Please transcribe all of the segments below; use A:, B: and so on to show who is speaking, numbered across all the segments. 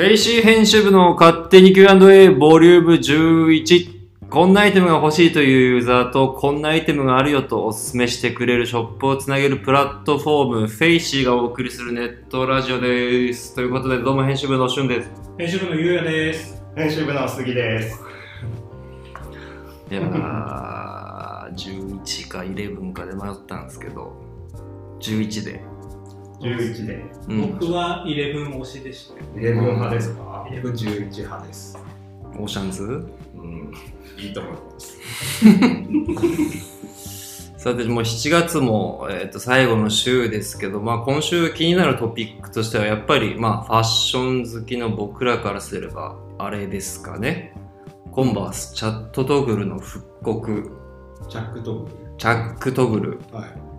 A: FACY 編集部の勝手に Q&A ボリューム11。こんなアイテムが欲しいというユーザーと、こんなアイテムがあるよとお勧めしてくれるショップをつなげるプラットフォーム、 FACY がお送りするネットラジオです。ということで、どうも編集部のしゅんです。
B: 編集部のゆうやです。
C: 編集部の杉です。
A: いやー、11か11かで迷ったんですけど、11で。
C: 11で。
A: うん。
B: 僕は11推しでしたよ。
C: 11派ですか？
D: 僕11派です。
A: オーシャンズ？
C: うん。いいと思います。
A: さて、もう7月も、えー、と最後の週ですけど、まあ、今週気になるトピックとしては、やっぱり、まあ、ファッション好きの僕らからすれば、あれですかね。コンバースチャットトグルの復刻、
D: チャックトグ
A: チャックトグル、
D: ル。はい。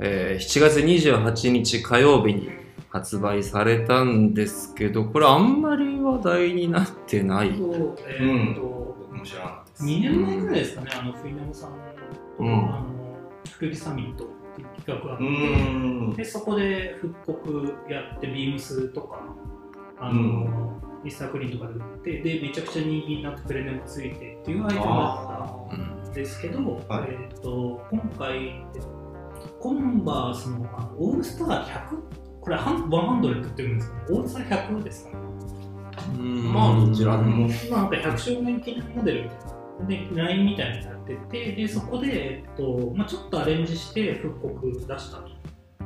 A: えー7月28日火曜日に発売されたんですけど、これあんまり話題になってない。
B: そう、えーっと、
D: 僕も知らなかったです。
B: 2年前ぐらいですかね、あの、フィナムさんと、
A: うん
B: あの、福木サミットっていう企画があ
C: う
B: って、
C: ん。
B: で、そこで復刻やって、ビームスとか、あの、ミスタークリーンとかで売って、で、めちゃくちゃ人気になってプレゼンもついてっていうアイテムだった
A: うん
B: んですけど、
C: はい
B: えーっと、今回、コンバースのあのオールスター100、これハン100って言うんですかね、オールスター100ですかね。
A: うん
D: まあどちらでも。
B: まあ、なんか100周年記念モデルみたいな。で、ラインみたいなのやってて、で、そこで、えっと、まあ、ちょっとアレンジして復刻出したと。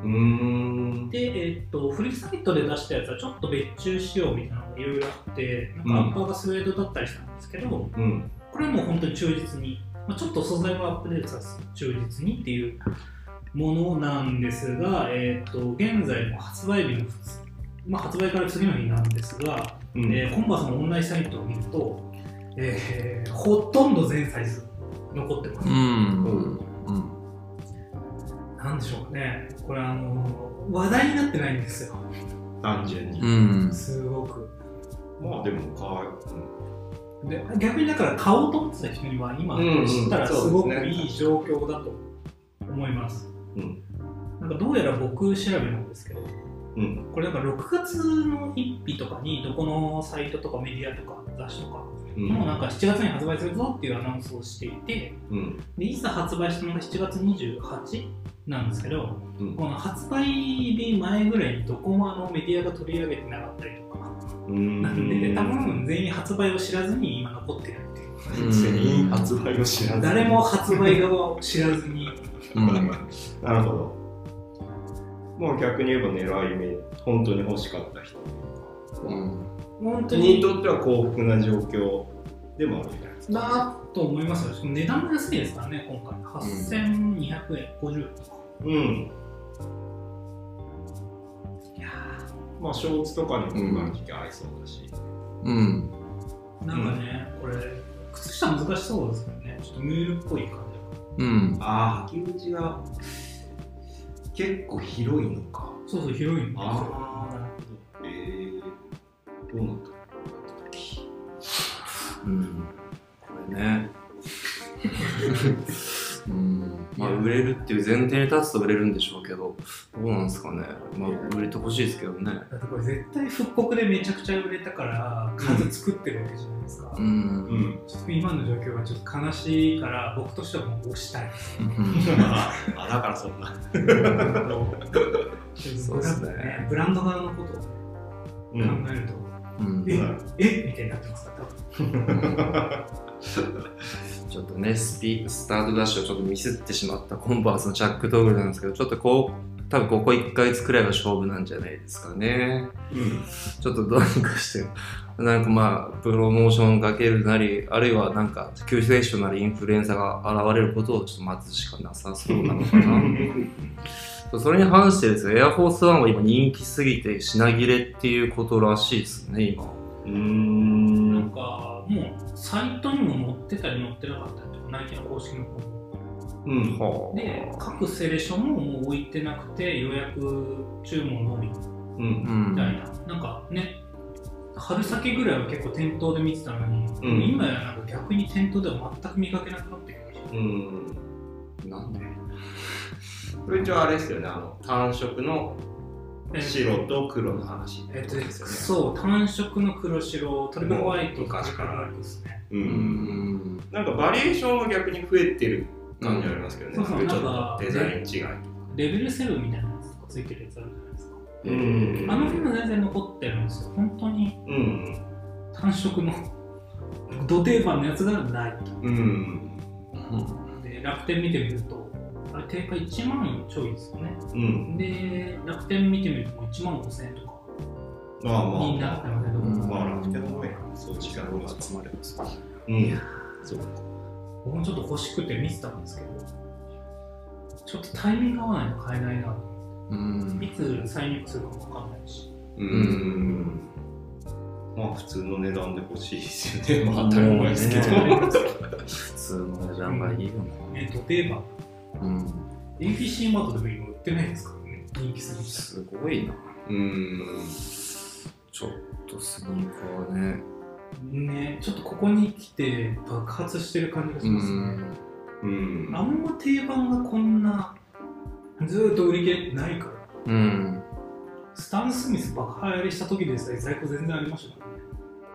C: うん。
B: で、えっと、フリーサイトで出したやつはちょっと別注仕様みたいなのがいろいろあって、なんかアッパーがスウェードだったりしたんですけど、
C: うん。
B: これはもう本当に忠実に、まあ、ちょっと素材をアップデートさせて忠実にっていうものなんですが、えっと、現在も発売日の2日、まあ、発売から次の日なんですが、
C: うん。
B: えーコンバースのオンラインサイトを見ると、えーほとんど全サイズ残ってます。
A: うん。うん。
B: なんでしょうかね、これあのー話題になってないんですよ、
C: 単純に。
A: うん。
B: すごく。
C: まあでも、かわい
B: で逆にだから買おうと思ってた人には今
C: うんうん
B: 知ったらすごくいい状況だと思います。
C: うん
B: なんかどうやら僕調べなんですけど、
C: うん。
B: これなんか6月の1日とかにどこのサイトとかメディアとか雑誌とか
C: うん。
B: もうなんか7月に発売するぞっていうアナウンスをしていて、
C: うん。
B: でいざ発売したのが7月28なんですけど、
C: うん
B: この発売日前ぐらいにどこもあのメディアが取り上げてなかったりとか、
C: うん。
B: なんで多分全員発売を知らずに今残ってるっていう。
C: 全員発売を知らず。
B: 誰も発売側を知らずに、
A: うん。
C: なるほど。もう逆に言えば狙い目、本当に欲しかった人
A: うん。
B: 本当
C: に
B: に
C: とっては幸福な状況でもあるじゃないですか。
B: なと思いますよ。しかも値段も安いですからね、今回。8200円、50円とか。
C: うん。
B: いや
C: まあ、ショーツとかにも今の時期合いそうだし。
A: うん。
B: ーなんかね、これ、靴下難しそうですけどね、ちょっとムールっぽい感じ。
A: うん。
C: ああ、履き口が結構広いのか。
B: そうそう、広いんですよ。
C: ああ、なるほど。えー、どうな
A: ん。れるっていう前提に立つと売れるんでしょうけど、どうなんですかね。まあ、売れてほしいですけどね。
B: だってこれ絶対復刻でめちゃくちゃ売れたから数作ってるわけじゃないですか、
A: うん。
C: うん。
B: ちょっと今の状況はちょっと悲しいから僕としてはもう押したい
C: あ、だからそんな。
A: そうですね
B: ブランド側のことを考
C: うん。
B: えると、
A: うん。
B: ええ？みたいになってますから多分
A: ちょっとね、スピスタートダッシュをちょっとミスってしまったコンバースのチャックトーグルなんですけど、ちょっとこう、多分ここ1ヶ月くらいは勝負なんじゃないですかね。ちょっとどうにかして、なんかまあ、プロモーションかけるなり、あるいはなんか、救世主なりインフルエンサーが現れることをちょっと待つしかなさそうなのかな。それに反してですね、エアフォースワンは今人気すぎて品切れっていうことらしいですね、今。
C: うーん。
B: なんかもうサイトにも載ってたり載ってなかったりとかナイキの公式の方。
C: うん。
A: は
B: で各セレションももう置いてなくて予約注文のみ。
C: うん。
A: うん
B: みたいな、なんかね春先ぐらいは結構店頭で見てたのに、
C: うん。
B: 今やなんか逆に店頭では全く見かけなくなってきました。
C: うん。
A: なんで？
C: これ一応あれですよね、あの、単色の
B: え
D: 白と黒の話
B: えっと、
D: ですよね。
B: そう、単色の黒白、トリプルホワイト
D: 昔から
B: ですね。
D: う。
A: うんん
D: なんかバリエーションは逆に増えてる感じありますけどね。
B: うんそうそう
D: ちょっ
B: なんか
D: とデザイン違い。
B: レベル7みたいなやつとかついてるやつあるじゃないですか。
D: うん
B: あのフィルム全然残ってるんですよ。本当に
D: うん。
B: 単色の土定番のやつがないと。
D: うん。
B: で、楽天見てみると、あれ定価1万ちょいですよね。
D: うん。
B: で、楽天見てみるともう1万5000円とか
D: まあまあ
B: になってますけど、
A: うん
D: まあ楽天の上そう時間が
A: 集まれます
D: うん。そう。
B: 僕もちょっと欲しくて見てたんですけど、ちょっとタイミング合わないと買えないな。
A: うん
B: いつ再入するかもわかんないし。
D: うん。まあ普通の値段で欲しいですよね。まあ当たり前ですけど。
A: 普通の値段がいいよ
B: ね、土定番。
A: なうん
B: APC マートでも今売ってないですからね。人気すぎて。
A: すごいな
D: うん。
A: ちょっとスニーカーね
B: ね、ちょっとここに来て爆発してる感じがしますね。
D: うん。
B: あんま定番がこんなずーっと売り切れてないから。
A: うん
B: スタン・スミス爆破やりした時でさえ在庫全然ありましたからね。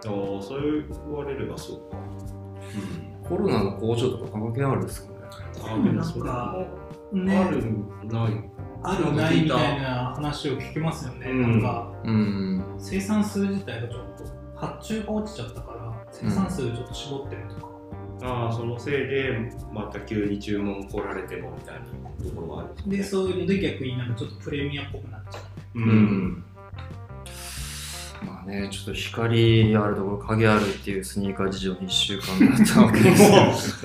D: ああ、そう言われればそうか。
A: コロナの工場とか関係あるんですかね
D: あでもそれも
B: ね
D: あるない。
B: あるないみたいな話を聞きますよね。
D: うん
B: なんか
A: うん
B: 生産数自体がちょっと発注が落ちちゃったから生産数ちょっと絞ってるとか。
D: ああ、そのせいでまた急に注文来られてもみたいなところがある。
B: で、そういうので逆になんかちょっとプレミアっぽくなっちゃう。
D: う
A: うん。まあねちょっと光あるところ影あるっていうスニーカー事情に1週間だったわけです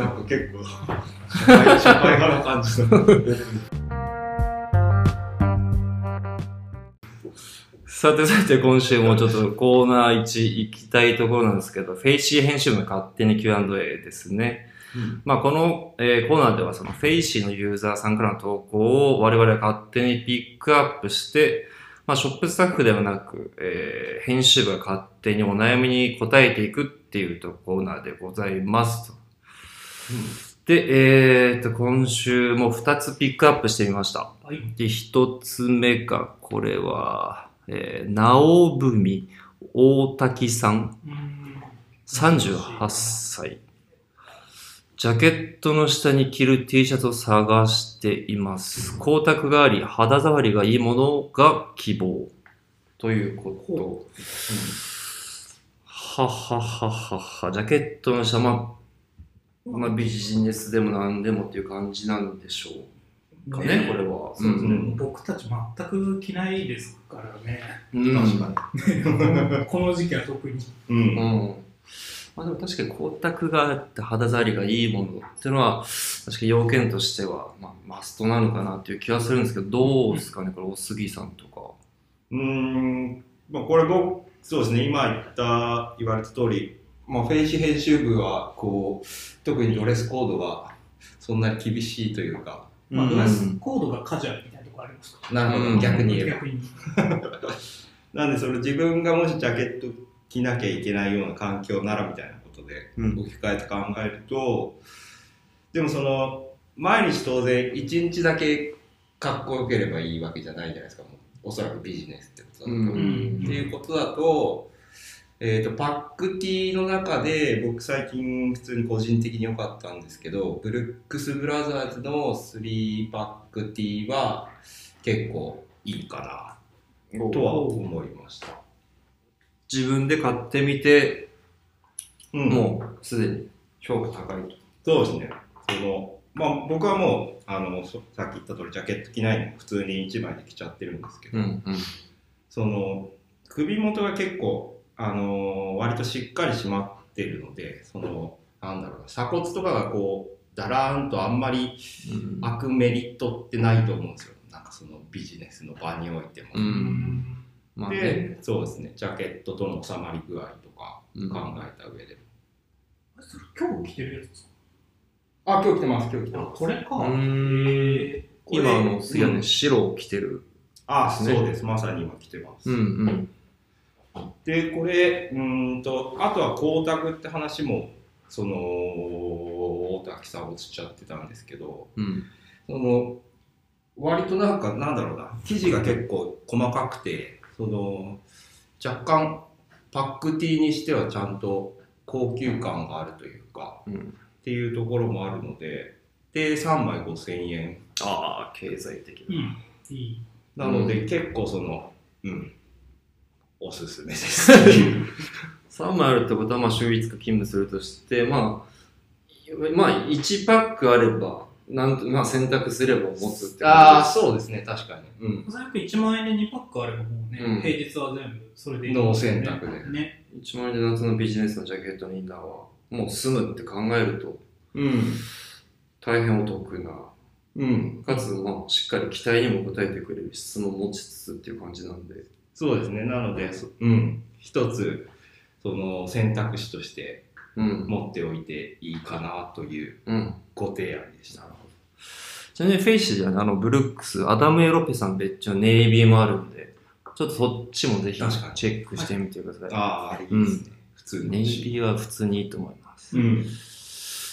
A: よ
D: なんか結構、社会社会派な感じの。
A: さてさて今週もちょっとコーナー1行きたいところなんですけど、 FACY 編集部の勝手に Q&A ですね。まあこの、えーコーナーではその FACY のユーザーさんからの投稿を我々が勝手にピックアップして、まあショップスタッフではなく、えー編集部が勝手にお悩みに答えていくっていうとコーナーでございますと。で、えー、と、今週も2つピックアップしてみました。
B: はい。
A: で、一つ目が、これは、えー、直文大滝さん38歳。ジャケットの下に着る T シャツを探しています。光沢があり、肌触りがいいものが希望。ということ。ははははは。ジャケットの下、まあ、まあ、ビジネスでも何でもっていう感じなんでしょうかね、これは。
B: そうですね、
A: ん
B: 僕たち全く着ないですからね。
A: うん
D: 確か
B: この時期は特に。
D: に。うん
A: うん。まあでも確かに光沢があって肌触りがいいものっていうのは、確かに要件としては、まあ、マストなのかなっていう気はするんですけど、どうですかね、これ、お杉さんとか。
D: うーん、まあこれ僕、そうですね、今言った、言われた通り、
E: まあ、フェイシ編集部はこう特にドレスコードがそんなに厳しいというか
B: まあ、
D: うん
B: ドレスコードがカジュアルみたいなとこありますか
E: なるほど、
A: うん
E: 逆に言えば。
B: 逆に。
D: なんでそれ自分がもしジャケット着なきゃいけないような環境ならみたいなことで
A: うん。
D: 置き換えて考えると、でもその、毎日当然
E: 一日だけかっこよければいいわけじゃないじゃないですか。もうおそらくビジネスってことだと、
A: うん。
E: っていうことだと,、えー、とパックティーの中で
D: 僕最近普通に個人的に良かったんですけど、
E: ブルックス・ブラザーズの3パックティーは結構いいかなとは思いました
A: 自分で買ってみて、
D: うん
A: もうすでに評価高いと。
D: そうですね。その、まあ僕はもう、あの、そさっき言った通りジャケット着ないの普通に1枚で着ちゃってるんですけど、
A: うんうん。
D: その、首元が結構、あの割としっかり締まってるので、その、なんだろうな、鎖骨とかがこう、だらーんとあんまり
A: うん
D: 開くメリットってないと思うんですよ。なんかそのビジネスの場においても。
A: う。
B: うん
A: まあね。
D: で、そうですね、ジャケットとの収まり具合とか
A: うん
D: 考えた上で。
B: それ今日着てるやつです
E: あ今日来てます今日来てます
B: これか。
A: うん
B: へ
D: これ
A: 今、あの、杉谷ね、
D: うん
A: 白を着てる。
D: あ、
A: ね
D: そうです。まさに今着てます。
A: うんうん。
D: で、これ、うーんと、あとは光沢って話も、その、大滝さんおっしゃってたんですけど、
A: うん。
D: その、割となんか、なんだろうな、生地が結構細かくて、その、若干、パックティーにしてはちゃんと高級感があるというか、
A: うん。
D: っていうところもあるので、で、3枚5000円。
A: ああ、経済的な。
B: うん。いい。
D: なので、
A: う
D: 結構その、うん、おすすめです。
A: 3枚あるってことは、まあ、週5日勤務するとして、まあ、まあ、1パックあれば、なんと、まあ、選択すれば持つって
D: ああ、
A: 感
D: そうですね、確かに。うん。
B: 最悪1万円で2パックあればもうね、
A: うん
B: 平日は全部それでいい、
D: ノー選択で
B: ね。
A: じ。1万円で夏のビジネスのジャケットのインナーは、もう済むって考えると、
D: うん。
A: 大変お得な、
D: うん。
A: かつ、まあ、しっかり期待にも応えてくれる質も持ちつつっていう感じなんで、
D: そうですね、なので、そうん。一つ、その選択肢として
A: うん。
D: 持っておいていいかなという
A: うん。
D: ご提案でした。
A: ちなみに FACY じゃね、あの、ブルックス、アダム・エロペさん別注のネイビーもあるんで、ちょっとそっちもぜひチェックしてみてください。
D: ああ、いいですね。普通に。
A: ネイビーは普通にいいと思います。
D: うん。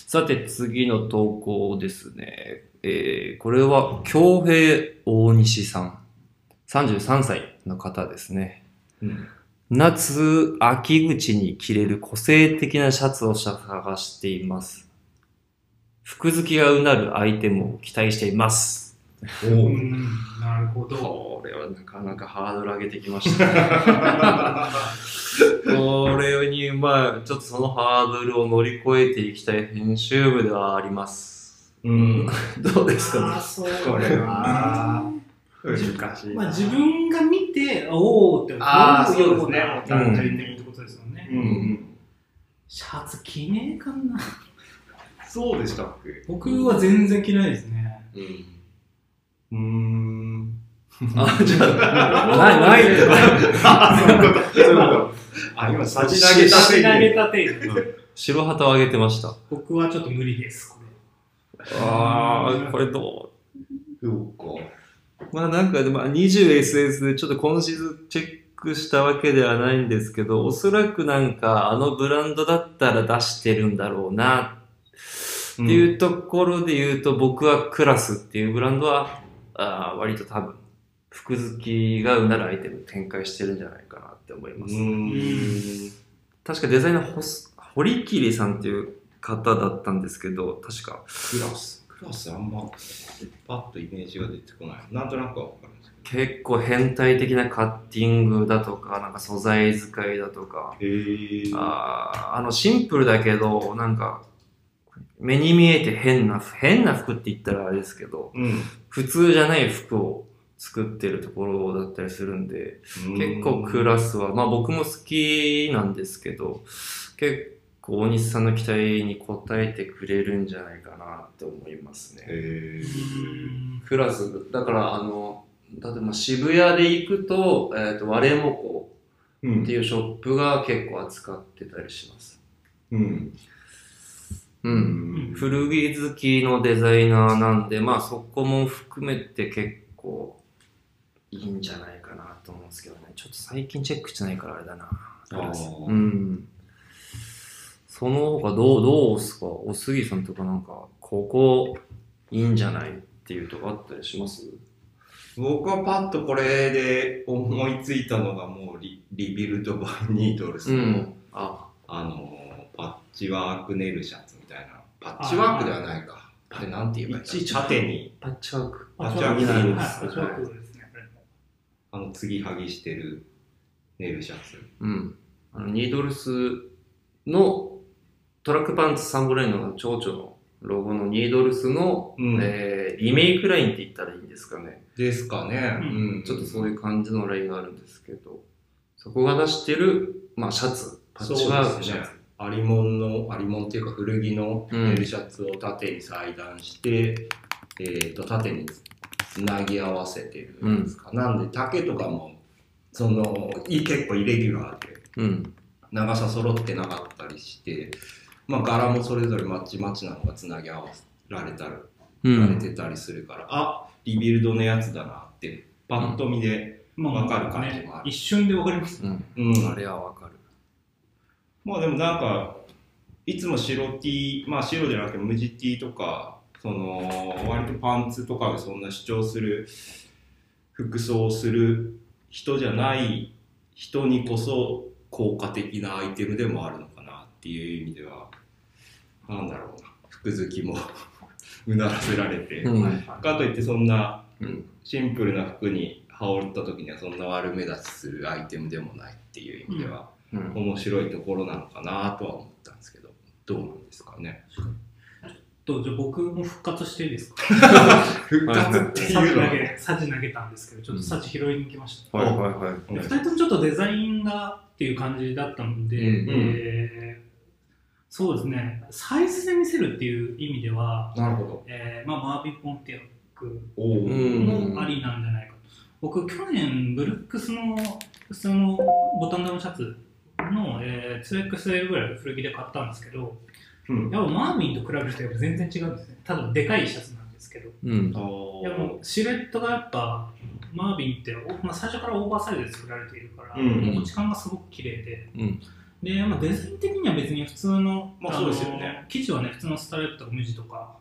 A: さて、次の投稿ですね。えー、これは、京平大西さん。33歳の方ですね。
D: うん。
A: 夏、秋口に着れる個性的なシャツを探しています。服好きがうなるアイテムを期待しています。
D: おお。
B: うん、なるほど。
A: これはなかなかハードル上げてきましたね。これに、まあ、ちょっとそのハードルを乗り越えていきたい編集部ではあります。
D: うん。
A: どうですかね？
B: あーそう
D: これは難しい。
B: まあ自分が見て、おおって思うよう
D: そうですね
B: な単純にってことですよね。
D: うんうん。
B: シャツ着ねえかな。
D: そうでしたっけ？
B: 僕は全然着ないですね。
A: うん。
D: うーん。
A: あ、じゃあ、ない、ないって
D: あ、そういうこと。そういうこと。あ、今、差し投げた
B: 差し
D: せい
B: 投げ
D: で。
B: た程度。
A: 白旗を上げてました。
B: 僕はちょっと無理です、これ。
A: あー、これど
D: そうか。
A: うまあなんか、まあ、20SS でちょっと今シーズンチェックしたわけではないんですけど、おそらくなんかあのブランドだったら出してるんだろうなっていうところで言うと、僕はクラスっていうブランドは、あー割と多分、服好きがうなるアイテム展開してるんじゃないかなって思います。
D: ん。
A: 確かデザイナーホス、堀切さんっていう方だったんですけど、確か、
D: クラス。クラスあんま、パッとイメージが出てこない。なんとなくはわかるんです
A: 結構変態的なカッティングだとか、なんか素材使いだとか。あーあのシンプルだけど、なんか、目に見えて変な、変な服って言ったらあれですけど、
D: うん。
A: 普通じゃない服を作ってるところだったりするんで、結構クラスは、まあ僕も好きなんですけど、結構大西さんの期待に応えてくれるんじゃないかなって思いますね。クラス、だからあの、例えば渋谷で行くと、えっ、と、割れもこ
D: うん
A: っていうショップが結構扱ってたりします。
D: うん。
A: う。
D: うんん。
A: 古着好きのデザイナーなんで、まあそこも含めて結構いいんじゃないかなと思うんですけどね。ちょっと最近チェックしてないからあれだな。うん。その他どう、どうすか？おすぎさんとかなんか、ここいいんじゃないっていうとこあったりします？
D: 僕はパッとこれで思いついたのがもうリ Rebuild by Needles の、。
A: あ、
D: あのパッチワークネルシャパッチワークではないか。あれなんて言えばいいんだ
A: いちいち
D: 縦に。
A: パッチワーク。
D: パッチワーク
B: はい
D: ネル
B: パッチワークですね。
D: あの継ぎはぎしてるネルシャツ。
A: うん。あの、 Needles のトラックパンツサンブレイの蝶々のロゴの Needles の、
D: うん。
A: えーリメイクラインって言ったらいいんですかね。
D: ですかね、
B: う
D: うん。
A: ちょっとそういう感じのラインがあるんですけど、そこが出してる、まあ、シャツ、パッチワークシャツ。
D: アリモンのアリモンっていうか古着のネルシャツを縦に裁断して、えー、と縦につなぎ合わせてるんですか、なんで丈とかもそのい結構イレギュラーで
A: うん。
D: 長さ揃ってなかったりして、まあ、柄もそれぞれまちまちなのがつなぎ合わせられたり、
A: うん。
D: られてたりするからあリビルドのやつだなってパッと見で、
B: まあ
D: わかる感じもある
B: ね一瞬でわかります。
A: うん。
D: うん
A: あれはわかる。
D: まあでもなんかいつも白 T まあ白じゃなくて無地 T とかその割とパンツとかがそんな主張する服装をする人じゃない人にこそ効果的なアイテムでもあるのかなっていう意味ではなんだろうな。服好きも うならせられて、
A: うん。
D: かといってそんな
A: うん。
D: シンプルな服に羽織った時にはそんな悪目立ちするアイテムでもないっていう意味では、
A: うん
D: 面白いところなのかなとは思ったんですけど。どうなんですかね。
B: とじゃあ僕も復活していいですか？
D: 復活っていうのは。
B: げサジ投げたんですけどちょっとサジ拾いに来ました、
A: はいはいはい。
D: うん
B: 2人ともちょっとデザインがっていう感じだったので、
A: うん
B: えーそうですね。サイズで見せるっていう意味では、
D: なるほど。
B: えーまあ、マービン・ポンティアックもありなんじゃないかと、僕去年ブルックスの普通のボタンダウンシャツの、えー、2XL ぐらい古着で買ったんですけど
D: うん。
B: やっぱマービンと比べるとやっぱ全然違うんですね。ただでかいシャツなんですけど。
A: うん。
D: あ
B: いやもうシルエットがやっぱマービンって、おまあ、最初からオーバーサイズで作られているから、
D: うん。
B: 持ち感がすごく綺麗で、
A: うん。
B: で、まあ、デザイン的には別に普通の,、
D: まあそうですよね。
B: 生地はね普通のスタイルとか無地とか。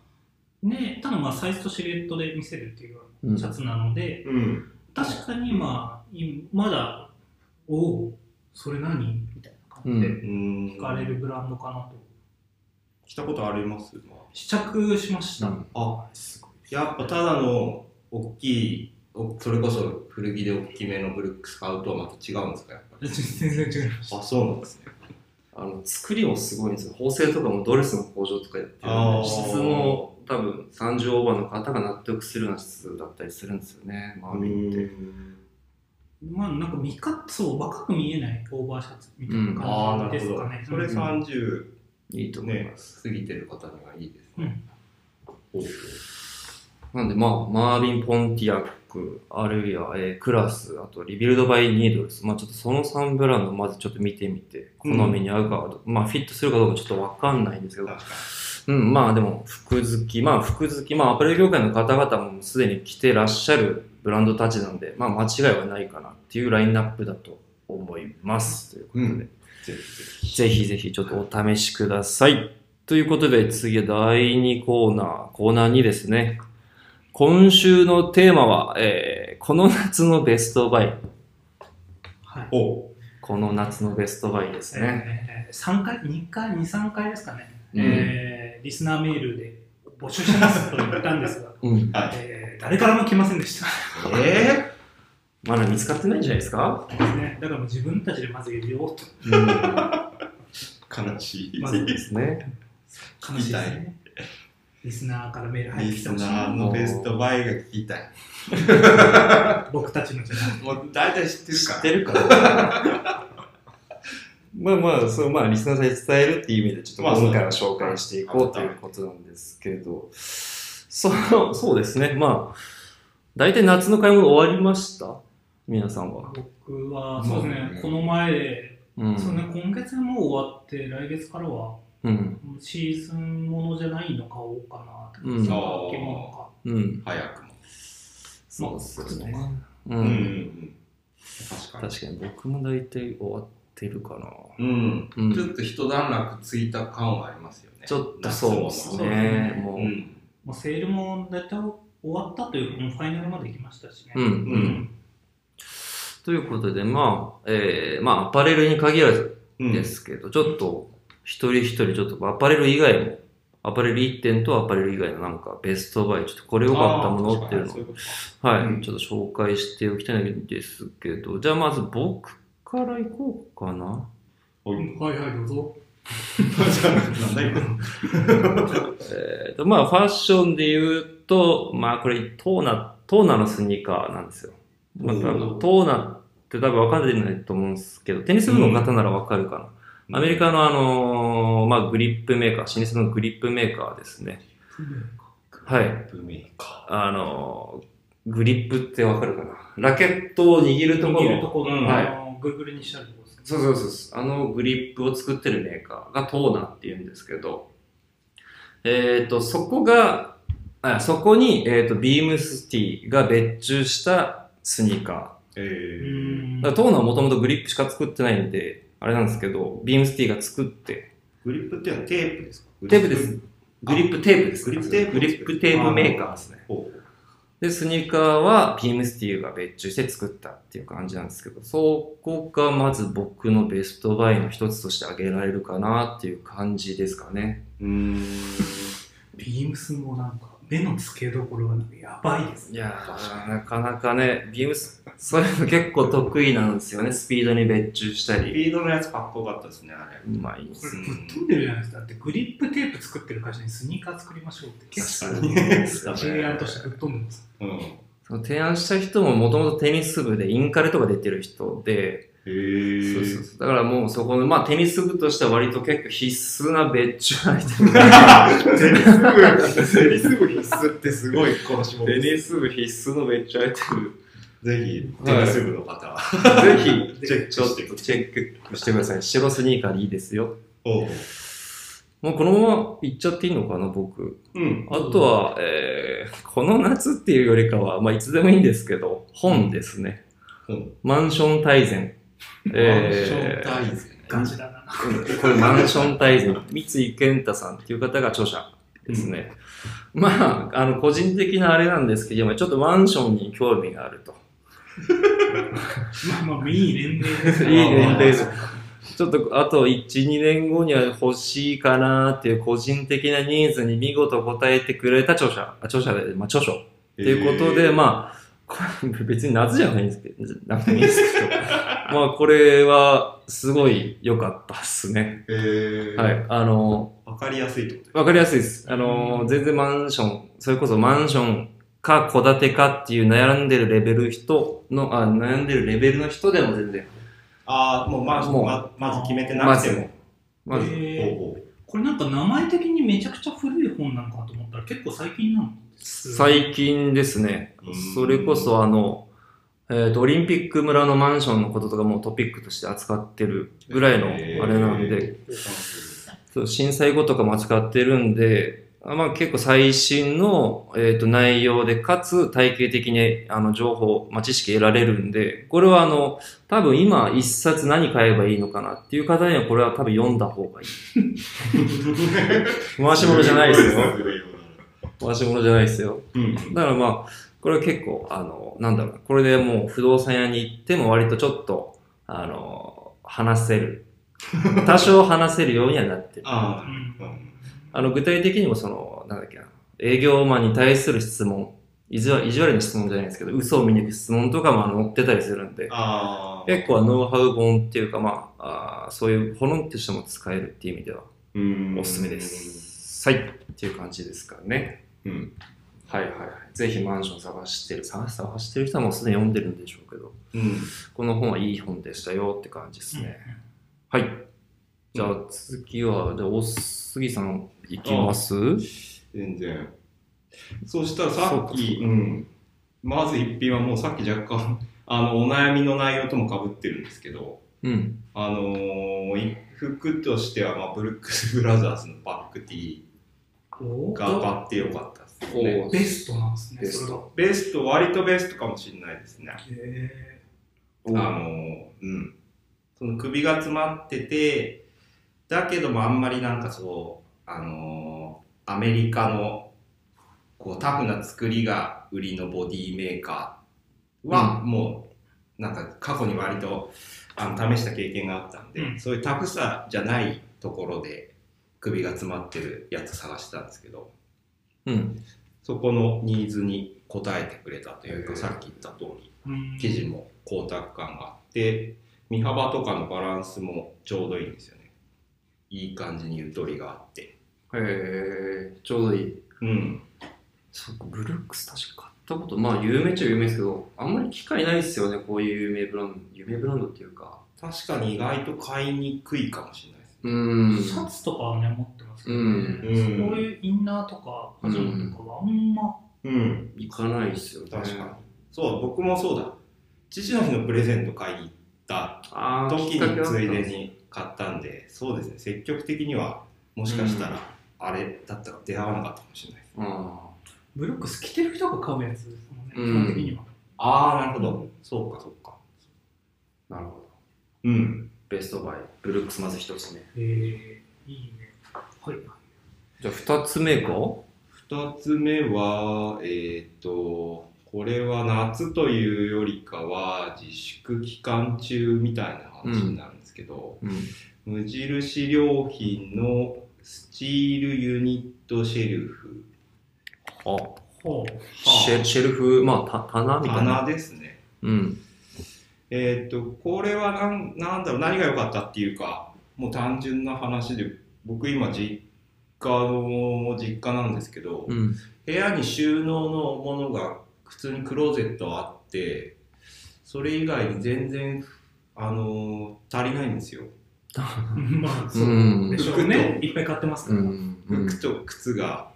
B: ねただまあサイズとシルエットで見せるっていうシャツなので、
D: うん。
B: 確かにまあいまだおおそれ何みたいな感じで
D: うん。
B: 聞かれるブランドかなと、
D: 着たことあります？
B: 試着しました、
A: うん。
D: あやっぱただの大きいおそれこそ古着で大きめのブルックス買うとはまた違うんですか？やっぱり
B: 全然違いました
D: あそうなんですね。
A: あの作りもすごいんですよ。縫製とかもドレスの工場とかやってる質も多分30オーバーの方が納得するような質だったりするんですよね、 Marvin って。
B: まあなんか見かそう若く見えないオーバーシャツみたいな感じですかね、
D: それ
B: うん。
D: 30
A: いいと思い
D: ね
A: ます。
D: 過ぎてる方にはいいですね、
A: なんでまあ、 Marvin Pontiak、あるいは、えークラス、あと Rebuild by Needles、まあちょっとその3ブランドまずちょっと見てみて、好みに合うかは、まあフィットするかどうかちょっとわかんないんですけど、うん、まあでも服好き、まあ服好き、まあアパレル業界の方々もすでに着てらっしゃるブランドたちなんで、まあ間違いはないかなっていうラインナップだと思います。ということで、
D: うんぜひぜ
A: ぜひちょっとお試しください。ということで次第2コーナー、コーナー2ですね。今週のテーマは、えー、この夏のベストバイ。
B: はい
D: ひお
A: この夏のベストバイですね。
B: えー、3回2回2、3回ですかね、
A: うん
B: えーリスナーメールで募集してますと言ったんですが、
A: うん。
D: はい
B: えー誰からも来ませんでした
D: え
A: まだ見つかってないんじゃないですか？
B: ですね。だからもう自分たちでまず入れようと。
D: 悲しい
B: まず
A: ですね。
B: 悲しいですね。リスナーからメール入って
D: リス
B: きてほしい。
D: ナーのベストバイが聞きたい
B: 僕たちのじゃなくて。
D: もう大体知ってるか
A: 知ってるから。まあまあ、そう、まあ、リスナーさんに伝えるっていう意味で、ちょっ
D: まあ
A: と今回は紹介していこうということなんですけど、そう、そうですね。まあ、大体夏の買い物終わりました？皆さんは。
B: 僕は、
D: まあ
B: そうですね、この前で、
A: うん。
B: そうね、今月もう終わって、来月からは
A: うん。
B: シーズンものじゃないの買おうかなって。
A: うん
B: か。
A: うん。
D: 早くも
A: そうですよね。う。
D: うんん確かに
A: 確かに僕も大体終わってるかな。
D: うん、
A: うん
D: ちょっと一段落ついた感はありますよね
A: ちょっとそうです
B: そうです
A: ね
B: ね。
A: もう。
D: うん
B: もうセールも大体終わったというか、もうファイナルまで来ましたしね。
A: うん。
D: う
A: うんん。ということで、まあ、えー、まあ、アパレルに限らず
D: うん
A: ですけど、ちょっと、一人一人、ちょっとアパレル以外も、アパレル1点とアパレル以外のなんかベストバイ、ちょっとこれ良かったものっていうのを、はい、
D: うん
A: ちょっと紹介しておきたいんですけど、じゃあまず僕から行こうかな。
B: はいはい、どうぞ。
D: なんだ今
A: えーと、まあ、ファッションで言うと、まあ、これ、トーナ、トーナのスニーカーなんですよ。まあ、トーナって多分わかんないと思うんですけど、テニス部の方ならわかるかな。アメリカのあのーまあ、グリップメーカー、老舗のグリップメーカーですね。はい。あのーグリップってわかるかな。ラケットを握るところ
B: 握るところ
A: はい
B: あのぐるぐるにしてあるところですね。
A: そうそうそうそう。あのグリップを作ってるメーカーが Tourna って言うんですけど、えっ、と、そこが、あそこに、えっ、と、 BEAMS T が別注したスニーカ
D: ー。え
B: う
D: ー。
A: だから Tourna はもともとグリップしか作ってないんで、あれなんですけど、 BEAMS T が作って、
D: グリップっていうのはテープですか？
A: テープです。グリップテープです
D: グリップテープ
A: グリップテープメーカーですね。
D: ほ
A: で、スニーカーはビームス Tが別注して作ったっていう感じなんですけど、そこがまず僕のベストバイの一つとして挙げられるかなっていう感じですかね。
D: うーん
B: ビームスもなんか目の付けどころやばいですね。
A: いやー、なかなかね、ビームス、そういうの結構得意なんですよね。スピードに別注した
D: ス
A: り。
D: ピードのやつかっこよかったですねあれ
A: うまいです
B: これぶっ飛んでるじゃないですか。だってグリップテープ作ってる会社にスニーカー作りましょうって結構
A: 確かに
B: 提案としてぶっ飛んでます。
D: うん
A: その提案した人ももともとテニス部でインカレとか出てる人で、
D: へえ
A: そうそうそうだからもうそこの、まあテニス部としては割と結構必須な別注アイテムが
D: テニス部テニス部必須ってすごいこの種目
A: テニス部必須の別注アイテム。
D: ぜひテニス部の方は
A: ぜひ、
D: チェック
A: ちょっとチェックしてください。白スニーカーでいいですよ。
D: おう
A: もうこのまま行っちゃっていいのかな、僕。
D: うん
A: あとは、えー、この夏っていうよりかは、まあいつでもいいんですけど、本ですね。
D: 本
A: マンション大全。えー
D: マンション大全
B: ガチだな。
A: うんこれマンション大全。三井健太さんっていう方が著者ですね。まあ、あの、個人的なあれなんですけど、今ちょっとマンションに興味があると。
B: まあまあ、いい年齢です
A: いい年齢ですちょっとあと1、2年後には欲しいかなっていう個人的なニーズに見事答えてくれた著者、あ著者で、まあ著書っていうことで、まあ、これ別に夏じゃないんですけど、なくてもいいですけど、まあこれはすごい良かったっすね。
D: えー
A: はい。あの、
D: わかりやすいってこと
A: わかりやすいです。あの、全然マンション、それこそマンションか戸建てかっていう悩んでるレベル人の、あ、悩んでるレベルの人でも全然。
D: ああもうまず
A: もう
D: ままず決めてな
A: まず
D: くても、
A: まず、
B: えー
D: ほうほう
B: これなんか名前的にめちゃくちゃ古い本なのかと思ったら結構最近なの
A: 最近ですね
D: うん。
A: それこそあの、えっ、と、オリンピック村のマンションのこととかもトピックとして扱ってるぐらいのあれなんで、そう震災後とかも扱ってるんで、あまあ結構最新の、えー、と内容で、かつ体系的にあの情報、まあ、知識得られるんで、これはあの、多分今一冊何買えばいいのかなっていう方にはこれは多分読んだ方がいい。回し物じゃないですよ。回し物じゃないですよ。
D: うん
A: だからまあ、これは結構、あの、なんだろうな、これでもう不動産屋に行っても割とちょっと、あの、話せる。多少話せるようにはなってる。
D: あ
A: の、具体的にもその、なんだっけな、営業マンに対する質問、意地悪意地悪な質問じゃないですけど、嘘を見抜く質問とかもあの載ってたりするんで、結構ノウハウ本っていうか、まあ、あーそういう本としても使えるっていう意味では
D: うん
A: おすすめです。はい。っていう感じですかね。
D: うん
A: はいはいはい。ぜひマンション探してる、探探してる人はもうすでに読んでるんでしょうけど、
D: うん。
A: この本はいい本でしたよって感じですね。はい。じゃあ次は、じゃあ、お杉さんいきます？
D: 全然。そうしたらさっきうん。まず一品はもうさっき若干 あのお悩みの内容ともかぶってるんですけど。
A: うん。
D: あのーい服としては、まあ、ブルックス・ブラザーズのバックティ
B: お
D: ー。が買ってよかったね。
A: お
B: ベストなんですね。
A: ベスト。
D: ベスト割とベストかもしれないですね。あのーうん。その首が詰まっててだけどもあんまりなんかそうあのーアメリカのこうタフな作りが売りのボディメーカーは、もうなんか過去に割とあの試した経験があったんで、
B: うん。
D: そういうタフさじゃないところで首が詰まってるやつ探してたんですけど
A: うん。
D: そこのニーズに応えてくれたというか、さっき言った通り生地も光沢感があって身幅とかのバランスもちょうどいいんですよねいい感じにゆとりがあって
A: へえ、ちょうどいい。
D: うん
A: そっか、ブルックス確か買ったこと、まあ有名っちゃ有名ですけど、あんまり機会ないですよね、こういう有名ブランド、有名ブランドっていうか。
D: 確かに意外と買いにくいかもしれない
A: うーん。
B: シャツとかはね、持ってますけど、
A: うん。
D: うん
B: こういうインナーとか、パジャマとかはあんま、
D: うん。
A: 行かないですよね。
D: 確かに。そう僕もそうだ。父の日のプレゼント買いに行った時についでに買ったんでそうですね。積極的にはもしかしたらあれだったら出会わなかったかもしれないです
A: あ
B: ブルックス着てる人が買うやつですもんね、
A: うん。
B: 基本的には。
D: ああなるほど。そうかそうか。
A: あ、なるほど。
D: うん
A: ベストバイ、ブルックスまず一つ目。
B: へえいいね。はい。
A: じゃあ2つ目が？
D: 二つ目は、えっ、と、これは夏というよりかは自粛期間中みたいな話になるんですけど、
A: うん。
D: 無印良品のスチールユニットシェルフ。
A: あ、
B: ほ
A: シェシェルフ、まあ、た棚みたいな。
D: 棚ですね。
A: うん。
D: えっ、と、これはなんなんだろう、何が良かったっていうか、もう単純な話で、僕今実家の、実家なんですけど、
A: うん。
D: 部屋に収納のものが普通にクローゼットあってそれ以外に全然あのー足りないんですよ
B: う。まあ、そう
A: うん
B: でしょうね。いっぱい買ってますから。
A: うん。うん
D: 服と靴が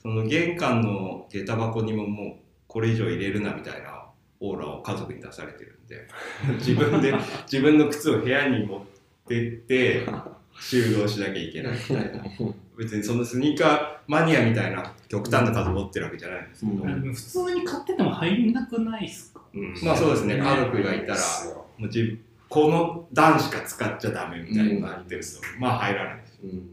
D: その玄関の下駄箱にももうこれ以上入れるなみたいなオーラを家族に出されてるんで 自分で自分の靴を部屋に持ってって収納しなきゃいけないみたいな。別にそのスニーカーマニアみたいな極端な数持ってるわけじゃないんですけど、
A: うん。
B: 普通に買ってても入んなくないっすか？
D: まあそうですね、
B: ね
D: 家族がいたら、もう自分この段しか使っちゃダメみたいになってると、まあ入らないです。
A: うん。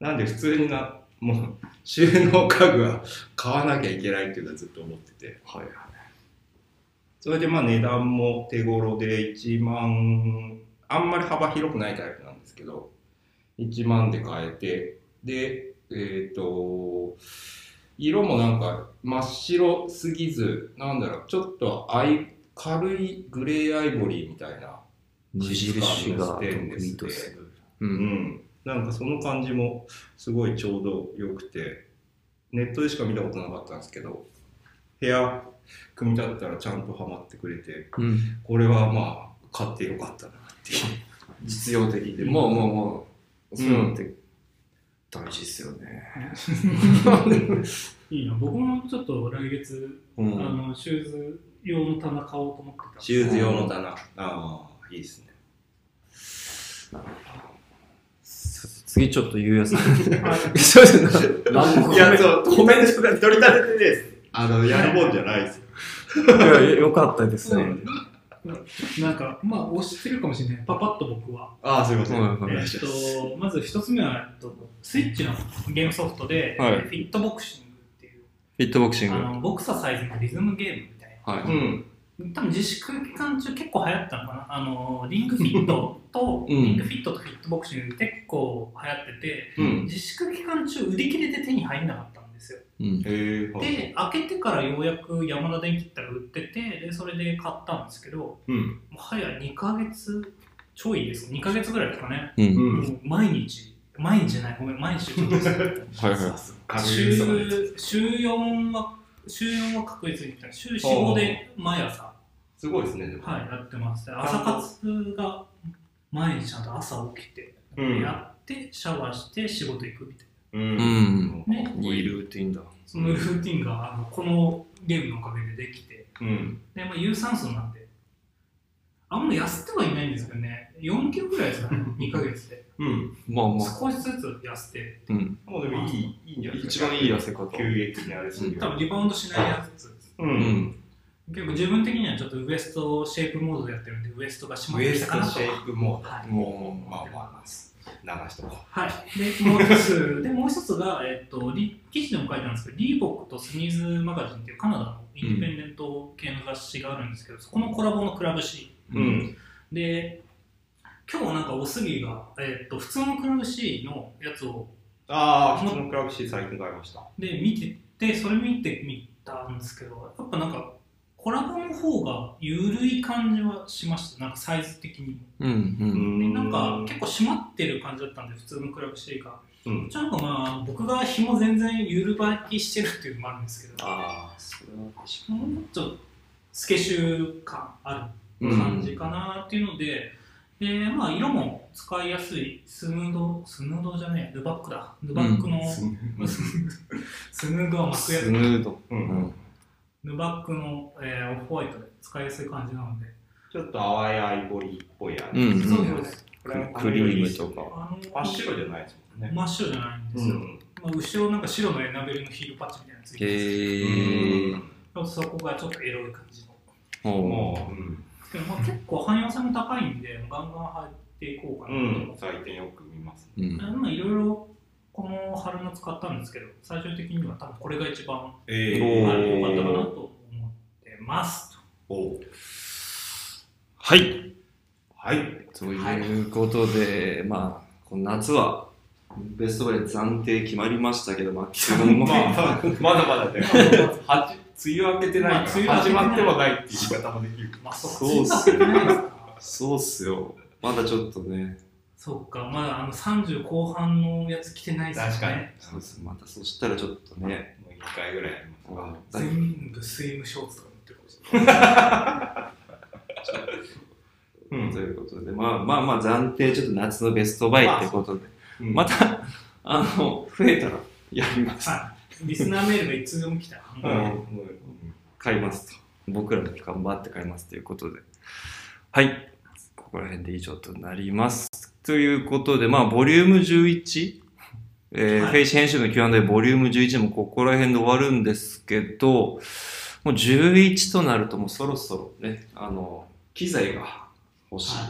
D: なんで普通にな、もう収納家具は買わなきゃいけないっていうのはずっと思ってて。
A: はいはい。
D: それでまあ値段も手頃で1万、あんまり幅広くないタイプなんですけど、1万で買えて、で、えっ、と、色もなんか真っ白すぎず、なんだろう、ちょっとアイ軽いグレーアイボリーみたいな。
A: 無印が得
D: ステンレスで
A: 意とする。う。
D: うんん。なんかその感じもすごいちょうど良くて、ネットでしか見たことなかったんですけど、部屋組み立てたらちゃんとハマってくれて、
A: うん。
D: これはまあ買ってよかったなっていう。
A: 実用的で。まあまあまあ、そういうのって大事ですよね。
B: いいな。僕もちょっと来月、
A: う
B: あ
A: ん。
B: の、シューズ用の棚買おうと思ってた。
D: シューズ用の棚。ああ、いいですね。
A: 次ちょっと言うやつ。
B: い
D: や、そう、コメントが取り立ててです。あの、やるもんじゃないですよ。
A: いやよかったですね。
B: なんか、まあ、押してるかもしれない。パパッと僕は。
D: ああ、すいません。
B: えっと、まず一つ目は、えっと、スイッチのゲームソフトで、
A: はい
B: フィットボクシングっていう、
A: フィットボクシング。
B: あのボクササイズのリズムゲームみたいな。
A: はい。
D: うん。
B: 多分自粛期間中結構流行ったのかなあのリングフィットと、
A: うん
B: リングフィットとフィットボクシング結構流行ってて
D: うん。
B: 自粛期間中売り切れで手に入んなかったんですよ。
A: うん。
B: で開けてからようやく山田電機ったら売っててでそれで買ったんですけども
D: うん。
B: う早2ヶ月ちょいです。2ヶ月ぐらいですかね、
A: うん。
B: 毎日。毎日じゃない。ごめん毎日
A: はいはい。
B: 週週4は週4は確実に週45で毎朝。
D: すごいですね。
B: はい、やってます。朝活が毎日ちゃんと朝起きて、
D: うん。
B: やって、シャワーして仕事行くみたい
D: う
A: うん。
B: ね
A: いいルーティンだ。
B: な。そのルーティンがあのこのゲームのおかげでできて、
D: うん。
B: で、まあ、有酸素なんで、あんま痩せてはいないんですけどね、4キロぐらいですかね、2ヶ月で。
D: うん。
A: まあまあ。
B: 少しずつ痩せて、
A: うん。
D: もうでもいい、いいんじゃないですか。
A: 一番いい痩せ方
D: 急激にあれするよ
B: 多分リバウンドしないやつです。
D: う。
A: うんん。
B: 結構自分的にはちょっとウエストシェイプモードでやってるんで、ウエストが締ま
D: ウエ
B: ってきたかなと。
D: ストシェイプモード。
B: はい
D: もう、まあまあ、流しとこ
B: はい。で、もう一つ、で、もう一つが、えっと、リ記事でも書いてあるんですけど、リーボックとスニーズマガジンっていうカナダのインディペンデント系の雑誌があるんですけど、そこのコラボのクラブ誌
D: う。うん。
B: で、今日なんかおすぎが、えっと、普通のクラブ誌のやつを、
D: ああ、普通のクラブ C 最近買いました。
B: で、見てて、それ見てみたんですけど、やっぱなんか、コラボの方が緩い感じはしました。なんかサイズ的にも。
A: うん。うん。
B: でなんか結構締まってる感じだったんで、普通のクラブ誌が。
D: うん。
B: ちゃんとまあ僕が紐全然ゆるばきしてるっていうのもあるんですけど
A: ああ、それは確か
B: もうちょっとスケシュ感ある感じかなっていうので、でまあ色も使いやすいスヌードスヌードじゃねえヌバックだヌバックの、スヌードは
A: に。
B: 巻くやつ
A: スヌード。
D: う。
A: うんん。
B: ヌバックの、えーオフホワイトで使いやすい感じなので、
D: ちょっと淡いアイボリーっぽいやつ。
A: うん
B: そうですね
D: これも
A: クリームとか。
B: あの
D: 真っ白じゃないですもんね。
B: 真っ白じゃないんですよ、
D: うん。
B: まあ、後ろなんか白のエナメルのヒールパッチみたいなのついてて、
A: へえ。
B: ちょっとそこがちょっとエロい感じの
A: お
D: もう、うん。
B: でもまあ結構汎用性も高いんで、ガンガン入っていこうかなと思
D: うん。採点よく見ます。
A: うん。
B: まあいろいろこの春夏買ったんですけど、最終的には多分これが一番
D: え
A: おー
B: 良かったかなと思ってます。
D: お
A: はい
D: はい。
A: ということで、まあこの夏はベストバイで暫定決まりましたけど、まあ、基本も
D: まあ、まだまだね。はじ梅雨明けてない
B: まあ梅雨
D: 始まってはないっていう言い方もできる。
B: まあ、そう
A: そうっす
B: すね。ないですか
A: そうっすよ。まだちょっとね、
B: そうか、まだあの30後半のやつ着てないですよね。
A: そうですまたそしたらちょっとね、
D: もう一回ぐらいやりますか。
B: 全部スイムショーツとか塗ってるかもしれない。
D: うん
A: ということで、まあまあまあ暫定ちょっと夏のベストバイってことで、
D: うん
A: また、あの、増えたらやります。
B: はい。リスナーメールがいつでも来たら、
D: う
A: 買いますと。僕らも頑張って買いますということで。はい。ここら辺で以上となります。ということで、まあ、ボリューム11、えー
B: はい
A: フェイシ編集の Q&A ボリューム11もここら辺で終わるんですけど、もう11となるともうそろそろね、あの、機材が欲しい。
B: は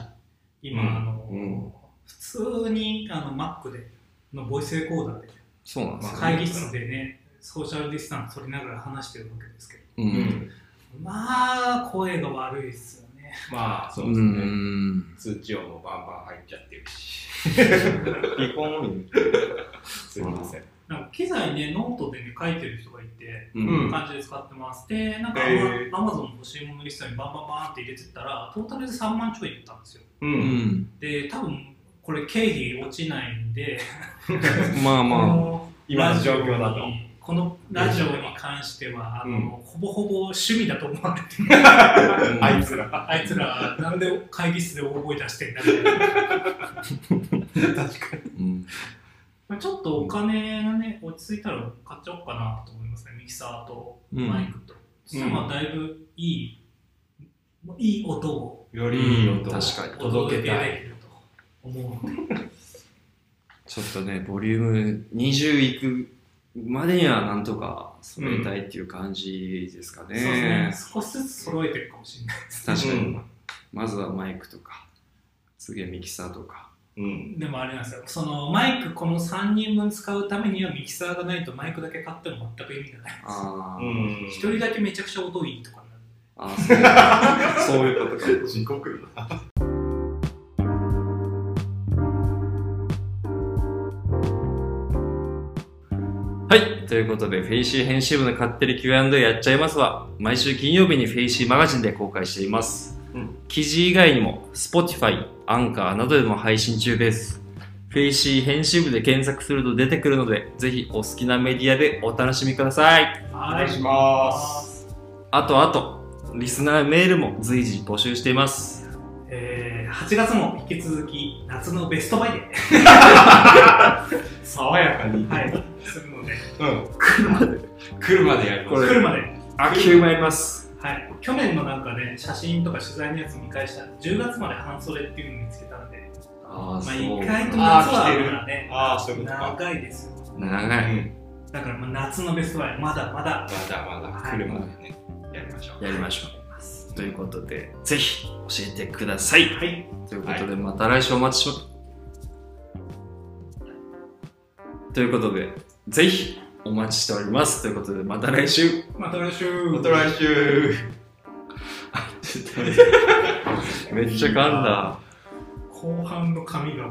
B: い、今、
D: うん
B: あの、
A: うん
B: 普通にあの Mac でのボイスレコーダーで
A: そうなんですよ、
B: 会議室でね、ソーシャルディスタンス取りながら話してるわけですけど、
A: う。
D: うんん。
B: まあ、声が悪いですよね。
D: まあ、そう
A: う
D: ですね。
A: ん。
D: 通知音もバンバン入っちゃってるし。
A: 基本
D: すいません。
B: なんか機材ね、ノートでね、書いてる人がいて、
A: う
D: うん
A: ん。
B: 感じで使ってます。で、なんか
D: へー
B: Amazon の欲しいものリストにバンバンバンって入れてったら、トータルで3万ちょいいったんですよ。
D: う。
A: うんん。
B: で、多分これ経費落ちないんで、こ
A: まあま
B: の
D: 今の状況だと
B: このラジオに関しては、あの、
D: うん
B: ほぼほぼ趣味だと思われてる。
A: あ、
D: あいつら。
B: あいつら、なんで会議室で大声出してんだみたいな。
D: 確かに。
A: うん。
B: まあちょっとお金がね、落ち着いたら買っちゃおうかなと思いますね。ミキサーとマイクと。そしたらまあだいぶいい、いい音を
D: よりいい音を
B: 届けできると思うので。
A: ちょっとね、ボリューム20いくまでにはなんとか揃えたいっていう感じですかね。
B: そうですね。少しずつ揃えてるかもしれない。
A: 確かに、
D: うん
A: まずはマイクとか、次はミキサーとか。
D: うん。
B: でもあれなんですよ。そのマイクこの3人分使うためにはミキサーがないとマイクだけ買っても全く意味がないんですよ。
A: あー、
D: うん。
B: 一人だけめちゃくちゃ音いいとかになる。
A: あーそう そういうことか。
D: 地獄だ。
A: ということで、フェイシー編集部の勝手に Q&A やっちゃいますわ。毎週金曜日にフェイシーマガジンで公開しています。
D: うん
A: 記事以外にも、Spotify、アンカーなどでも配信中です。フェイシー編集部で検索すると出てくるので、ぜひお好きなメディアでお楽しみください。
B: お
D: お願いします。
A: あとあと、リスナーメールも随時募集しています。
B: えー、8月も引き続き夏のベストバイで、
D: 爽やかに。
B: はい、
D: うん。来るまで。来るまでやります。
A: これ
B: 来るまで、
A: あ、急参ります。
B: はい、去年のなんかね、写真とか取材のやつ見返したら、10月まで半袖っていうのを見つけたので、
A: あ
B: まあ、意外と夏は
D: 来てる
B: まだね、
D: ああ、そういうことか。
B: 長いですよ。
A: 長い。
D: うん。
B: だからまあ夏のベストバイ、まだまだ、
D: まだまだ来るまでね、やりましょう。
A: やりましょう。ということで、ぜひ教えてください。
B: はい、
A: ということで、また来週お待ちします。ということで、ぜひお待ちしております。ということで、また来週。
B: また来週。
D: また来週。
A: めっちゃ噛んだ。
B: 後半の髪が